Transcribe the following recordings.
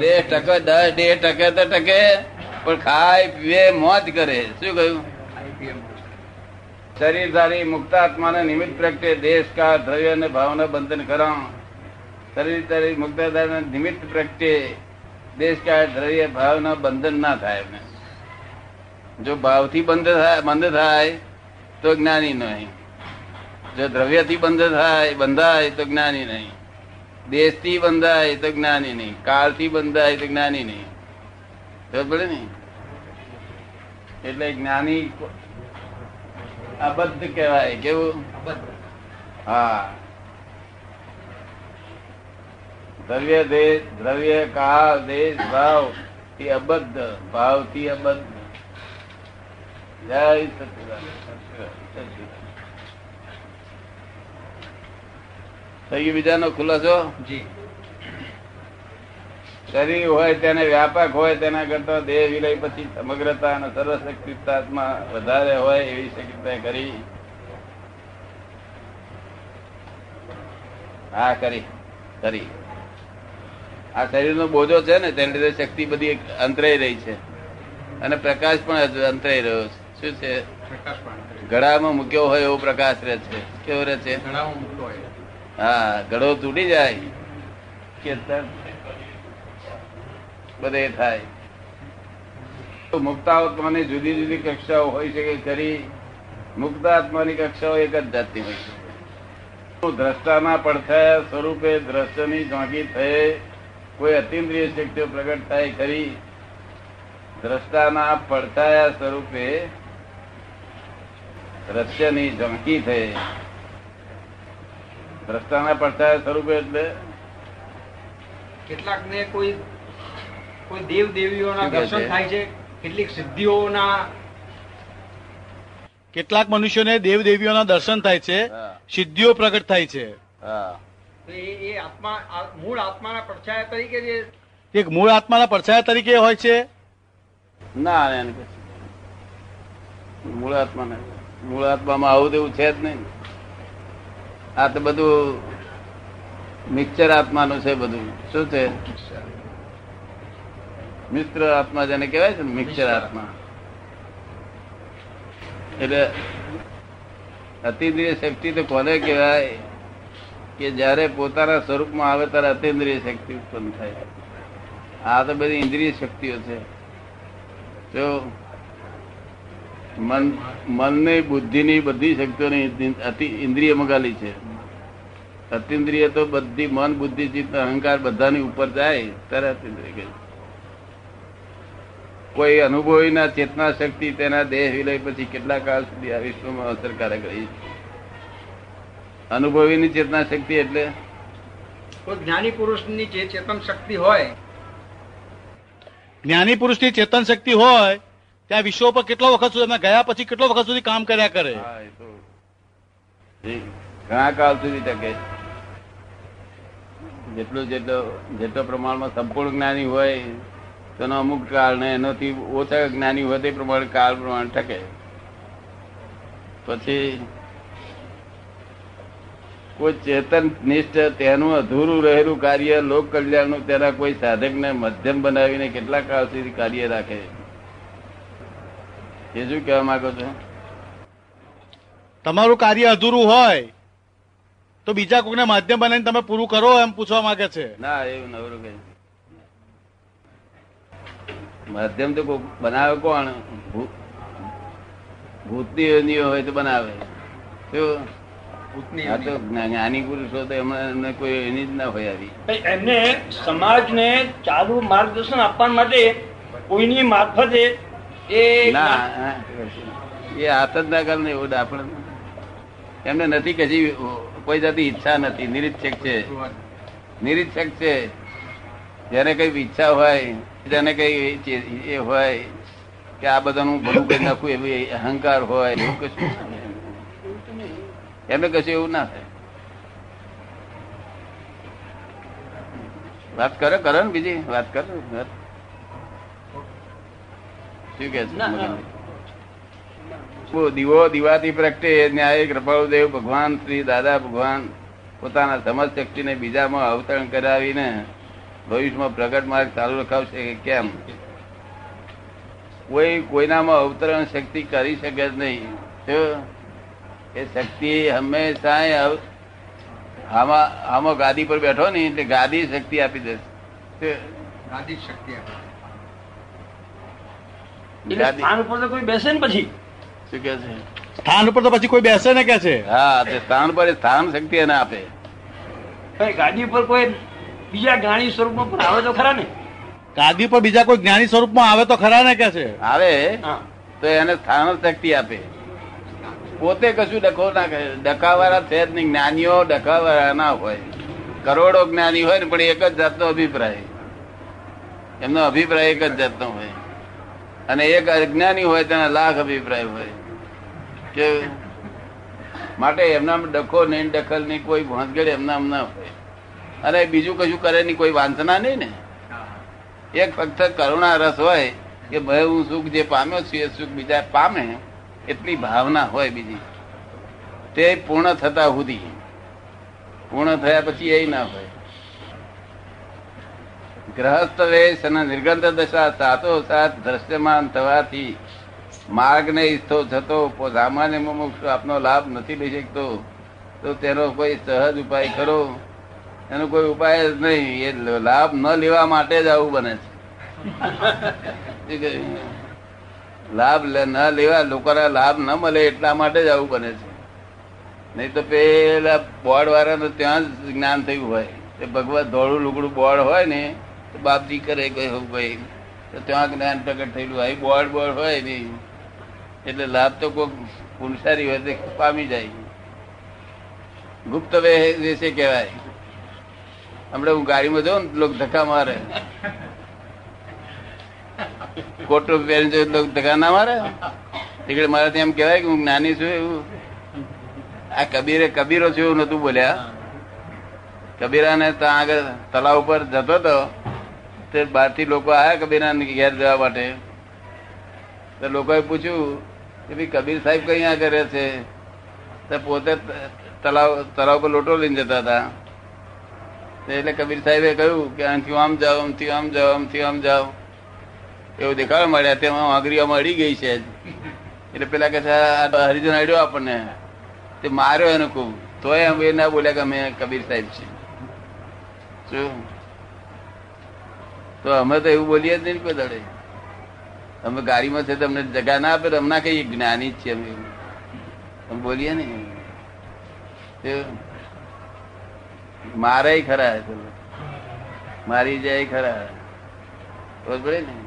દેહ ટકે દસ દેહ ટકે તો ટકે. પણ ખાય પીવે મોજ કરે. શું કહ્યું? શરીર ધારી મુક્તાત્માને નિમિત્ત પ્રગટે. દેશ કાળ દ્રવ્ય અને ભાવના બંધન કરો શરીર ધારી મુક્તાત્મા નિમિત્ત પ્રગટે. દેશ કા દ્રવ્ય ભાવના બંધન ના થાય એમને. જો ભાવથી બંધ થાય બંધ થાય તો જ્ઞાની નહીં. જો દ્રવ્યથી બંધ થાય બંધાય તો જ્ઞાની નહીં. દેશથી બંધાય તો જ્ઞાની નહીં. કાળથી બંધાય તો જ્ઞાની નહીં. ખબર પડે ને? એટલે જ્ઞાની અબદ્ધ કહેવાય કેવું? હા. દ્રવ્ય દેશ દ્રવ્ય કાળ દેશ ભાવથી અબદ્ધ ભાવથી અબદ્ધ. જય સચિદાન થઈ બીજાનો ખુલાસો? શરીર હોય તેને વ્યાપક હોય તેના કરતા દેહ વિલય પછી સમગ્રતા અને સર્વશક્તિતાત્મા વધારે હોય એવી શક્યતા કરી. હા કરી. કરી. આ શરીરનો બોજો છે ને તેને લીધે શક્તિ બધી અંતરાઈ રહી છે. અને પ્રકાશ પણ અંતરાઈ રહ્યો છે. શું છે? ગળામાં મૂક્યો હોય એવો પ્રકાશ રહે છે. કેવો રહે છે? ઘણામાં મૂક્યો હોય. હા ઘડો તૂટી જાય. કીર્તન. બધે થાય. મુક્તાત્માની જુદી જુદી કક્ષાઓ હોઈ શકે ખરી? મુક્તાત્માની કક્ષાઓ એક જ જાતની હોય છે. દ્રષ્ટાના પડછાયા સ્વરૂપે દ્રશ્યની ઝાંકી થઈ કોઈ અતિન્દ્રિય શક્તિઓ પ્રગટ થાય ખરી? દ્રષ્ટાના પડછાયા સ્વરૂપે દ્રશ્યની ઝાંકી થઈ દ્રષ્ટાના પડતા સ્વરૂપે એટલે કેટલાક ને કોઈ કોઈ દેવ દેવીઓના દર્શન થાય છે કેટલીક સિદ્ધિઓના કેટલાક મનુષ્યોને દેવ દેવીઓના દર્શન થાય છે સિદ્ધિઓ પ્રગટ થાય છે. એ એ આત્મા મૂળ આત્માના પડછાયા તરીકે જે એક મૂળ આત્માના પડછાયા તરીકે હોય છે? ના મૂળ આત્મા ને મૂળ આત્મામાં આવું તેવું છે જ નહીં. આ તો બધું મિક્સર આત્માનું છે બધું. શું છે? મિત્ર આત્મા જેને કહેવાય છે મિક્સર આત્મા. એટલે અતિન્દ્રિય શક્તિ તો કોને કહેવાય કે જ્યારે પોતાના સ્વરૂપમાં આવે ત્યારે અતિન્દ્રિય શક્તિ ઉત્પન્ન થાય. આ તો બધી ઇન્દ્રિય શક્તિઓ છે. જો મન મનની બુદ્ધિની બધી શક્તિઓની અતિ ઇન્દ્રિય મગાલી છે. અતિન્દ્રિય તો બધી મન બુદ્ધિ ચિત્ત અહંકાર બધાની ઉપર જાય ત્યારે અતિન્દ્રિય કહે કોઈ અનુભવીના ચેતના શક્તિ તેના દેહ વિલય પછી કેટલા કાળ સુધી આ વિશ્વમાં અસરકારક રહી અનુભવીની ચેતના શક્તિ એટલે? કોઈ જ્ઞાની પુરુષની જે ચેતન શક્તિ હોય જ્ઞાની પુરુષની ચેતન શક્તિ હોય ત્યાં વિશ્વ પર કેટલો વખત સુધી એમના ગયા પછી કેટલો વખત સુધી કામ કર્યા કરે? ઘણા કાળ સુધી ટકે જેટલું જેટલો જેટલો પ્રમાણમાં સંપૂર્ણ જ્ઞાની હોય, તેનો અમુક કાળ ને એનાથી ઓછા જ્ઞાની હોય તે પ્રમાણે કાળ પ્રમાણે ટકે. પછી કોઈ ચેતન નિષ્ઠ તેનું અધૂરું રહેલું કાર્ય લોક કલ્યાણનું તેના કોઈ સાધકને મધ્યમ બનાવીને કેટલા કાળ સુધી કાર્ય રાખે? એ શું કહેવા માંગો છો? તમારું કાર્ય અધૂરું હોય તો બીજા કોઈને માધ્યમ બનાવીને તમે પૂરું કરો એમ પૂછવા માંગે છે. ના એવું નવરું કઈ માધ્યમ તો બનાવે કોણ? ભૂતની યોનિઓ હોય તો બનાવે. જ્ઞાની પુરુષો તો એમને કોઈ એની જ ના હોય આવી. એમને સમાજને ચાલુ માર્ગદર્શન આપવા માટે કોઈની મારફતે એ ના એ હાથ જ ના કરે ને એવું આપણે એમને નથી કશી કોઈ જાતિ ઈચ્છા નથી. નિરીક્ષક છે. નિરીક્ષક છે. જેને કઈ ઈચ્છા હોય જેને કઈ એ હોય કે આ બધાનું ભલું કરી નાખું એવી અહંકાર હોય એવું કશું એમને કશું એવું ના થાય. વાત કરો કરો ને બીજી? વાત કરો વાત. શું કે છે ના, ના. મગનભાઈ? બહુ દીવો દીવાથી પ્રગટે ન્યાય કૃપાળુદેવ ભગવાન શ્રી દાદા ભગવાન પોતાના સમજ શક્તિને બીજામાં અવતરણ કરાવીને ભવિષ્યમાં પ્રગટ માર્ગ ચાલુ રખાવશે કે કેમ? કોઈ કોઈનામાં અવતરણ શક્તિ કરી શકે જ નહીં. જો એ શક્તિ હંમેશા આમાં આમાં ગાદી પર બેઠો ને એટલે ગાદી શક્તિ આપી દેશે. ગાદી શક્તિ આપી એટલે સ્થાન ઉપર તો કોઈ બેસે ને પછી? શું કે છે? સ્થાન ઉપર તો પછી કોઈ બેસે ને કે છે? હા તે સ્થાન પર એ સ્થાન શક્તિ એને આપે. કઈ ગાડી ઉપર કોઈ બીજા જ્ઞાની સ્વરૂપમાં પણ આવે તો ખરા ને? ગાદી પર બીજા કોઈ જ્ઞાની સ્વરૂપમાં આવે તો ખરા ને કે છે? આવે તો એને સ્થાન શક્તિ આપે. પોતે કશું ડખો ના કરે. ડકાવાળા છે જ નહીં. જ્ઞાનીઓ ડકાવાળા ના હોય. કરોડો જ્ઞાની હોય ને પણ એક જ જાતનો અભિપ્રાય. એમનો અભિપ્રાય એક જ જાતનો હોય. અને એક અજ્ઞાની હોય તેના લાખ અભિપ્રાય હોય. કે માટે એમના ડખો નહીં, ડખલ નહીં, કોઈ ભોંસગડ એમના ના હોય. અને બીજું કશું કરે નહીં, કોઈ વાંચના નહીં ને. એક ફક્ત કરુણા રસ હોય કે ભાઈ હું સુખ જે પામ્યો છું, એ સુખ બીજા પામે, એટલી ભાવના હોય બીજી. તે પૂર્ણ થતા સુધી પૂર્ણ થયા પછી એ ના હોય. ગ્રહસ્થ વેશ અને નિર્ગંધ દશા સાતો સાથ દ્રશ્યમાન થવાથી માર્ગ ને ઈચ્છો થતો સામાન્ય મુમુક્ષુ આપનો લાભ નથી લઈ શકતો. તો તેનો કોઈ સહજ ઉપાય કરો એનો કોઈ ઉપાય જ નહીં. એ લાભ ન લેવા માટે જ આવું બને છે. લાભ ન લેવા લોકોના લાભ ન મળે એટલા માટે જ આવું બને છે. નહીં તો પેલા બોર્ડ વાળાનું ત્યાં જ જ્ઞાન થયું હોય. તે ભગવાન ધોળું લુગડું બોર્ડ હોય ને, તો બાપજી કરે ગયું ભાઈ? તો ત્યાં જ્ઞાન પ્રગટ થયેલું હોય. બોર્ડ બોર્ડ હોય નહીં એટલે લાભ તો કોઈ પુનસારી હોય તે પામી જાય. ગુપ્ત વિશે કહેવાય. હમણાં હું ગાડીમાં જાઉં ને લોકો ધક્કા મારે. કોટો પહેરી જો લોકો ધક્કા ના મારે. એટલે મારે એમ કહેવાય કે હું જ્ઞાની છું એવું. આ કબીરે કબીરો છું એવું નતું બોલ્યા. કબીરાને ત્યાં આગળ તલાવ ઉપર જતો હતો તે બહારથી લોકો આયા કબીરાને ઘેર જવા માટે. તો લોકોએ પૂછ્યું કે કબીર સાહેબ કઈ આગળ રહે છે? તો પોતે તલાવ તલાવ પર લોટો લઈને જતા હતા. એટલે કબીર સાહેબે કહ્યું કે આમથી આમ જાઓ આમથી આમ જાઓ આમથી આમ જાઓ. એવું દેખાડવા મળ્યા. તેમાં આંગળીઓમાં અડી ગઈ છે. એટલે પેલા કે હરિજન અડ્યો આપણને. તે માર્યો એને ખૂબ. તોય એ ના બોલ્યા કે અમે કબીર સાહેબ છે શું? તો અમે તો એવું બોલીએ જ નહીં કોઈ દડે. અમે ગાડીમાં છે તમને જગા ના આપે અમને કઈ જ્ઞાની જ છીએ અમે. અમે બોલીએ ને. મારે ખરા છે. મારી જાય ખરા. બરોબર ને?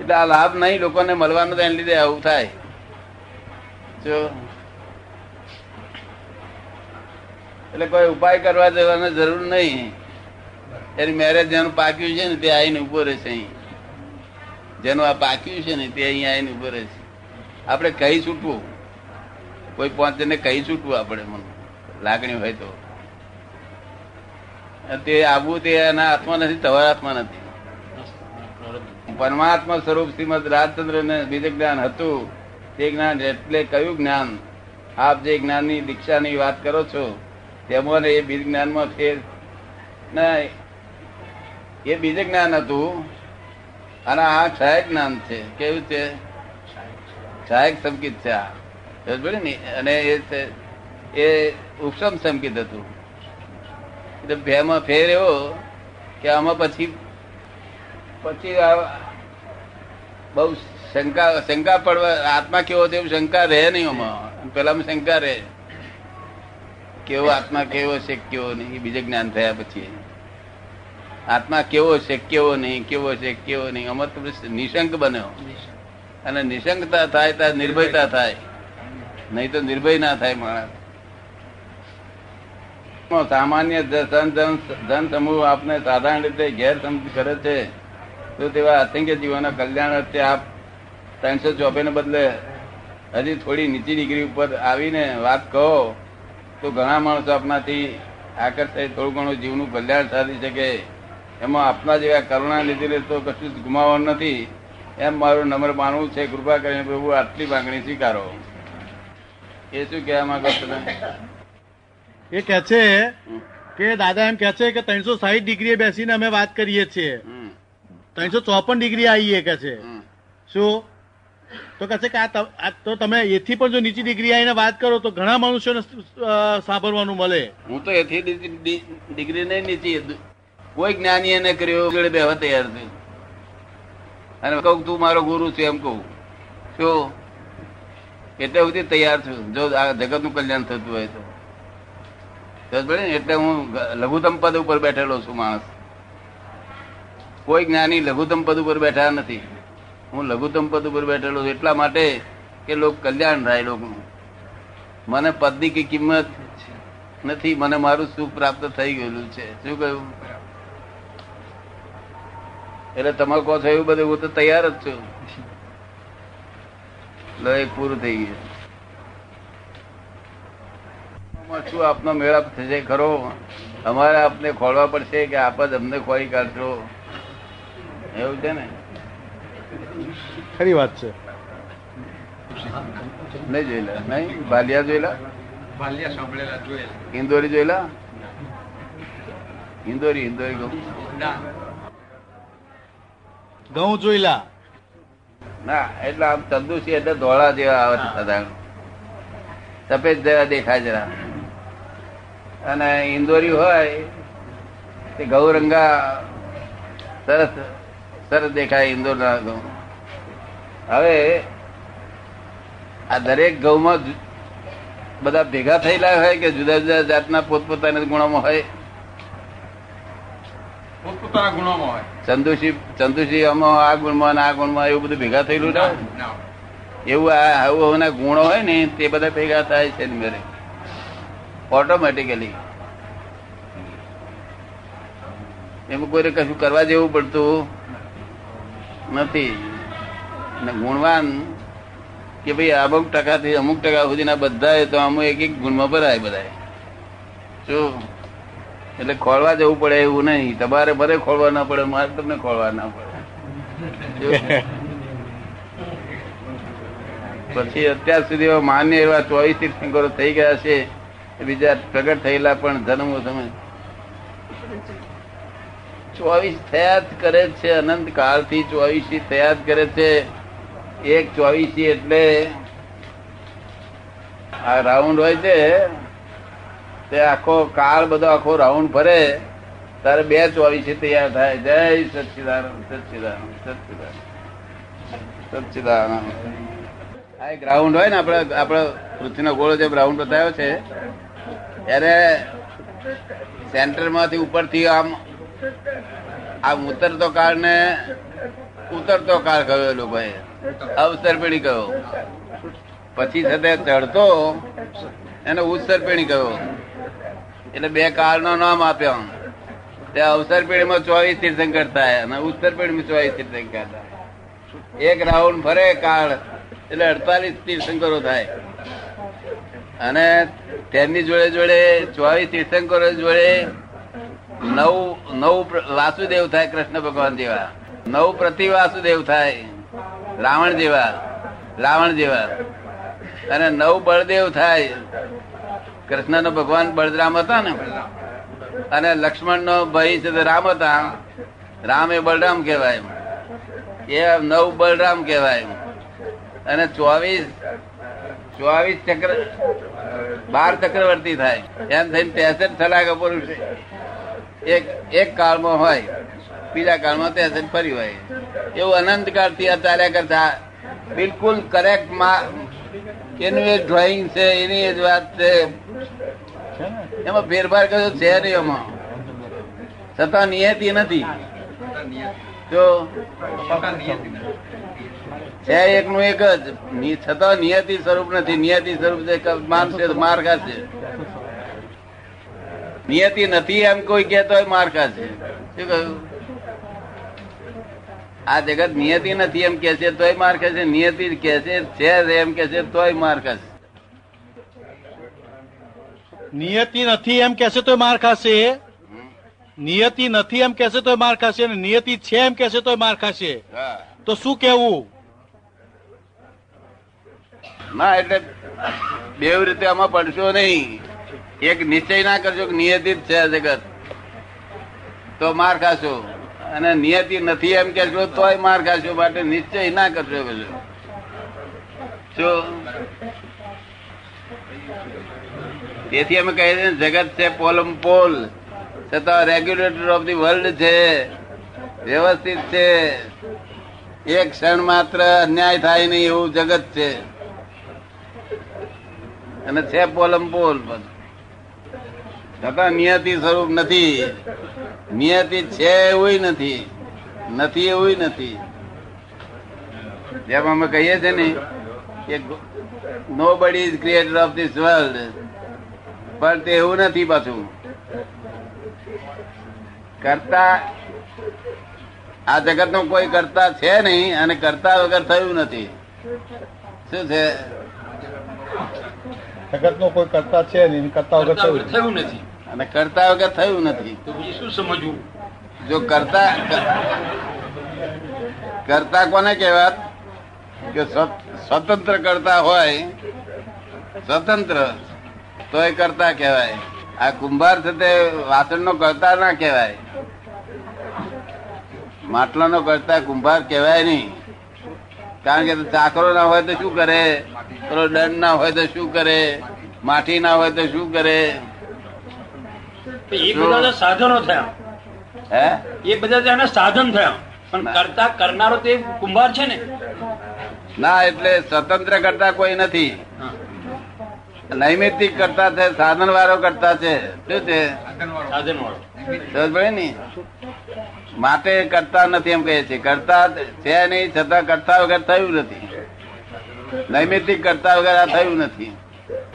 એટલે આ લાભ નહીં લોકોને મળવાનો તો એને લીધે આવું થાય. જો. એટલે કોઈ ઉપાય કરવા જવાની જરૂર નહીં. એની મેરેજ જેનું પાક્યું છે ને તે આવીને ઊભો રહેશે અહીં. જેનું આ પાક્યું છે ને તે અહીંયા આવીને ઊભો રહેશે આપણે કહી છૂટવું. કોઈ પાંચ કહી છૂટવું આપણે મને. લાગણી હોય તો. તે આવવું તે એના હાથમાં નથી, તમારા હાથમાં નથી. પરમાત્મા સ્વરૂપ શ્રીમદ રાજચંદ્ર ને બીજું જ્ઞાન હતું. તે જ્ઞાન એટલે કયું જ્ઞાન? આપ જે જ્ઞાનની દીક્ષાની વાત કરો છો, તેમાં એ બીજ જ્ઞાનમાં ફેર ના એ બીજું જ્ઞાન હતું અને આ સહાયક જ્ઞાન છે. કેવું છે? સહાયક સંકિત છે આ. ને, અને એ એ ઉપસમ સંકિત હતું. એટલે બેમાં ફેર એવો કે આમાં પછી પછી બહુ શંકા શંકા પડવા, આત્મા કેવો છે એવું શંકા રહે નહીં આમાં. પેલામાં શંકા રહે. કેવો આત્મા કેવો છે, કેવો નહીં બીજે જ્ઞાન થયા પછી. આત્મા કેવો છે કેવો નહીં કેવો છે કેવો નહીં આમાં તમે નિશંક બન્યો. અને નિશંકતા થાય ત્યાં નિર્ભયતા થાય. નહીં તો નિર્ભય ના થાય માણસ. સામાન્ય ધન સમૂહ આપને સાધારણ રીતે ગેરસમજ કરે છે. તો તેવા અસંખ્ય જીવોના કલ્યાણ અર્થે આપ ત્રણસો ચોપે ને બદલે હજી થોડી નીચી ડિગ્રી ઉપર આવીને વાત કહો તો ઘણા માણસો આપનાથી આકર્ષાય થોડું ઘણું જીવનું કલ્યાણ સાધી શકે. એમાં આપના જેવા કરુણા લીધેલે તો કશું જ ગુમાવવાનું નથી. એમ મારું નમ્ર માનવું છે. કૃપા કરીને પ્રભુ આટલી માંગણી સ્વીકારો. એ શું કહેવા માંગો તમે? એ કે છે કે દાદા એમ કે છે કે ત્રણસો સાહીઠ ડિગ્રીએ બેસીને અમે વાત કરીએ છીએ. ત્રણસો ચોપન ડિગ્રી આવીએ કે છે. શું? તો કહે છે કે આ ત- તમે એથી પણ જો નીચી ડિગ્રી આવીને વાત કરો તો ઘણા મનુષ્યોને સાંભળવાનું મળે. હું તો એથી ડિગ્રી નહીં નીચી કોઈ જ્ઞાની એને કર્યો જોડે બેહવા તૈયાર થઈ અને કહું તું મારો ગુરુ છે એમ કહું. શું? એટલે સુધી તૈયાર છું. જો આ જગતનું કલ્યાણ થતું હોય તો? એટલે હું લઘુત્તમ પદ ઉપર બેઠેલો છું માણસ. કોઈ જ્ઞાની લઘુત્તમ પદ ઉપર બેઠા નથી. હું લઘુત્તમ પદ ઉપર બેઠેલો છું એટલા માટે કે લોક કલ્યાણ થાય લોકોનું. મને પદની કઈ કિંમત નથી. મને મારું સુખ પ્રાપ્ત થઈ ગયેલું છે. શું કહ્યું? એટલે તમે કહો છો એવું બધું હું તો તૈયાર જ છું. લો એ પૂરું થઈ ગયું. શું આપનો મેળાપ થશે ખરો? અમારે આપને ખોળવા પડશે કે આપ જ અમને ખોઈ કાઢશો. એવું છે ને? ખરી વાત છે. નહીં જોયેલા. નહીં? ભાલિયા જોયેલા? ભાલિયા સાંભળેલા જોયેલા. ઇન્દોરી જોયેલા? ઇન્દોરી ઇન્દોરી કહું. ના. ઘઉં જોઈલા ના એટલે આમ તંદુસી એટલે ધોળા જેવા આવે છે સાધારણ સફેદ જેવા દેખાય જરા અને ઇન્દોરી હોય તે ગૌરંગા સરસ સરસ દેખાય ઇન્દોરના ઘઉં. હવે આ દરેક ઘઉંમાં બધા ભેગા થયેલા હોય કે જુદા જુદા જાતના પોતપોતાના ગુણોમાં હોય પોતપોતાના ગુણોમાં હોય. ચંદુશી ચંદુશી આમાં આ ગુણમાં આ ગુણમાં એવું બધું ભેગા થયેલું ના. એવું આ આવું ગુણો હોય ને તે બધા ભેગા થાય છે મેરે. ઓટોમેટિકલી એમાં કોઈને કશું કરવા જેવું પડતું નથી. ને ગુણવાન કે ભાઈ અમુક ટકાથી અમુક ટકા સુધીના બધા તો અમુક એક એક ગુણમાં ભરાય બધા શું? એટલે ખોળવા જવું પડે એવું નહીં. તમારે ભલે ખોળવા ના પડે, મારે તમને ખોળવા ના પડે. પછી અત્યાર સુધી માન્ય એવા ચોવીસ તીર્થંકરો થઈ ગયા છે. બીજા પ્રગટ થયેલા પણ જન્મો તમે. ચોવીસ થયા જ કરે છે, અનંત કાળથી ચોવીસી થયા જ કરે છે. એક ચોવીસી એટલે આ રાઉન્ડ હોય છે તે આખો કાળ બધો આખો રાઉન્ડ ફરે તારે બે ચોવીસે તૈયાર થાય. જય સચિદાનંદ સચિદાનંદ સચિદાનંદ સચિદાનંદ. આ એક રાઉન્ડ હોય ને આપડે આપડે પૃથ્વીનો ગોળો જે રાઉન્ડ બતાવ્યો છે ત્યારે સેન્ટરમાંથી ઉપરથી આમ આમ ઉતરતો કાળ ને ઉતરતો કાળ ગયો લોકોએ અવસર પેઢી કહ્યો પછી સાથે ચડતો, એને ઉત્સર પેઢી કહ્યો એટલે બે કાળ નો નામ આપ્યો. તે અવસર પેઢીમાં ચોવીસ તીર્થંકર થાય અને ઉત્તર પેઢીમાં ચોવીસ તીર્થંકર થાય. એક રાઉન્ડ ફરે કાળ એટલે અડતાલીસ તીર્થંકરો થાય. અને તેમની જોડે જોડે ચોવીસ તીર્થંકરો જોડે નવ નવ વાસુદેવ થાય કૃષ્ણ ભગવાન જેવા. નવ પ્રતિ વાસુદેવ થાય રાવણ જેવા રાવણ જેવા. અને નવ બળદેવ થાય કૃષ્ણ નો ભગવાન બળરામ હતા ને? અને લક્ષ્મણ નો ભાઈ છે રામ હતા. રામ એ બળરામ કહેવાય એ નવ બળરામ કહેવાય અને ચોવીસ ચોવીસ ચક્ર, બાર ચક્રવર્તી થાય. એમ થઈને ત્રેસઠ થલાક પુરુષ એક એક કાળમાં હોય, બીજા કાળમાં ત્રેસઠ ફરી હોય. એવું અનંત કાળથી અત્યારે કરતા બિલકુલ કરેક્ટ એનું એ ડ્રોઈંગ છે, એની જ વાત છે. એમાં ફેરફાર કર્યો છે નહીં એમાં. છતાં નિયતિ નથી. જો. છે એકનું એક જ. છતાં નિયતિ સ્વરૂપ નથી. નિયતિ સ્વરૂપ છે માનશે મારશે તો માર છે નિયતિ નથી એમ કોઈ કહેતો હોય માર છે શું કહ્યું? આ જગત નિયતિ નથી એમ કે છે તોય માર છે નિયતિ કે છે છે એમ કે છે તોય માર ખાશે. નિયતિ નથી એમ કહેશે તો માર ખાશે. નિયતિ નથી એમ કહેશે તો માર ખાશે. અને નિયતિ છે એમ કહેશે તોય માર ખાશે. તો શું કેવું? ના એટલે બે રીતે આમાં પડશો નહીં. એક નિશ્ચય ના કરજો કે નિયતિ જ છે જગત. તો માર ખાશો. અને નિયતિ નથી એમ કહેશો તોય માર ખાશો માટે નિશ્ચય ના કરશો પેલું જો તેથી અમે કહીએ છીએ જગત છે પોલમ પોલ, છતાં રેગ્યુલેટર ઓફ ધી વર્લ્ડ છે, વ્યવસ્થિત છે. એક ક્ષણ માત્ર અન્યાય થાય નહીં એવું જગત છે. અને છે પોલમ પોલ પણ. છતાં નિયતિ સ્વરૂપ નથી. નિયતિ છે એવું નથી. નથી એવું નથી. જેમ અમે કહીએ છીએ ને કે nobody is creator of this world પણ તે એવું નથી પાછું. કરતા આ જગત નો કોઈ કરતા છે નહીં અને કરતા વગર થયું નથી. શું છે? જગત નો કોઈ કરતા છે નહીં કરતા વગર થયું થયું નથી. અને કરતા વગર થયું નથી. તો પછી શું સમજવું? જો કરતા કરતા કોને કહેવાત? કે સ્વતંત્ર કરતા હોય સ્વતંત્ર તો એ કરતા કહેવાય. આ કુંભાર છે તે વાસણ નો કરતા ના કહેવાય. માટલાનો કરતા કુંભાર કહેવાય નહીં. કારણ કે ચાકરો ના હોય તો શું કરે? દંડ ના હોય તો શું કરે? માટી ના હોય તો શું કરે? એ બધા સાધનો થયા. હે? એ બધા એના સાધન થયા. પણ કરતા કરનારો તે કુંભાર છે ને. ના એટલે સ્વતંત્ર કરતા કોઈ નથી. નૈમિતિક કરતા છે સાધન વાળો કરતા છે. શું છે? સાધન વાળો માટે કરતા નથી એમ કહે છે. કરતા છે નહીં છતાં કરતા વગર થયું નથી. નૈમિતિક કરતા વગર આ થયું નથી.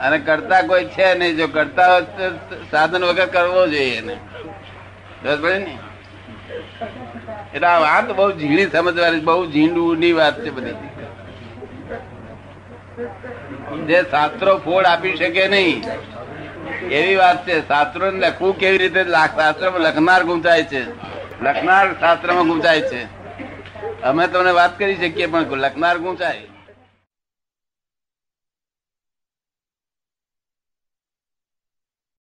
અને કરતા કોઈ છે નહીં. જો કરતા સાધન વગર કરવો જોઈએ એને. ને? એટલે આ વાત બહુ ઝીણી સમજવાની, બહુ ઝીંડુની વાત છે બધી. જે શાસ્ત્રો ફોડ આપી શકે નહીં, એવી વાત છે. શાસ્ત્રો લખવું કેવી રીતે? શાસ્ત્ર લખનાર ગુંચાય છે. લખનાર શાસ્ત્રમાં ગુંચાય છે. અમે તમને વાત કરી શકીએ પણ લખનાર ગુંચાય.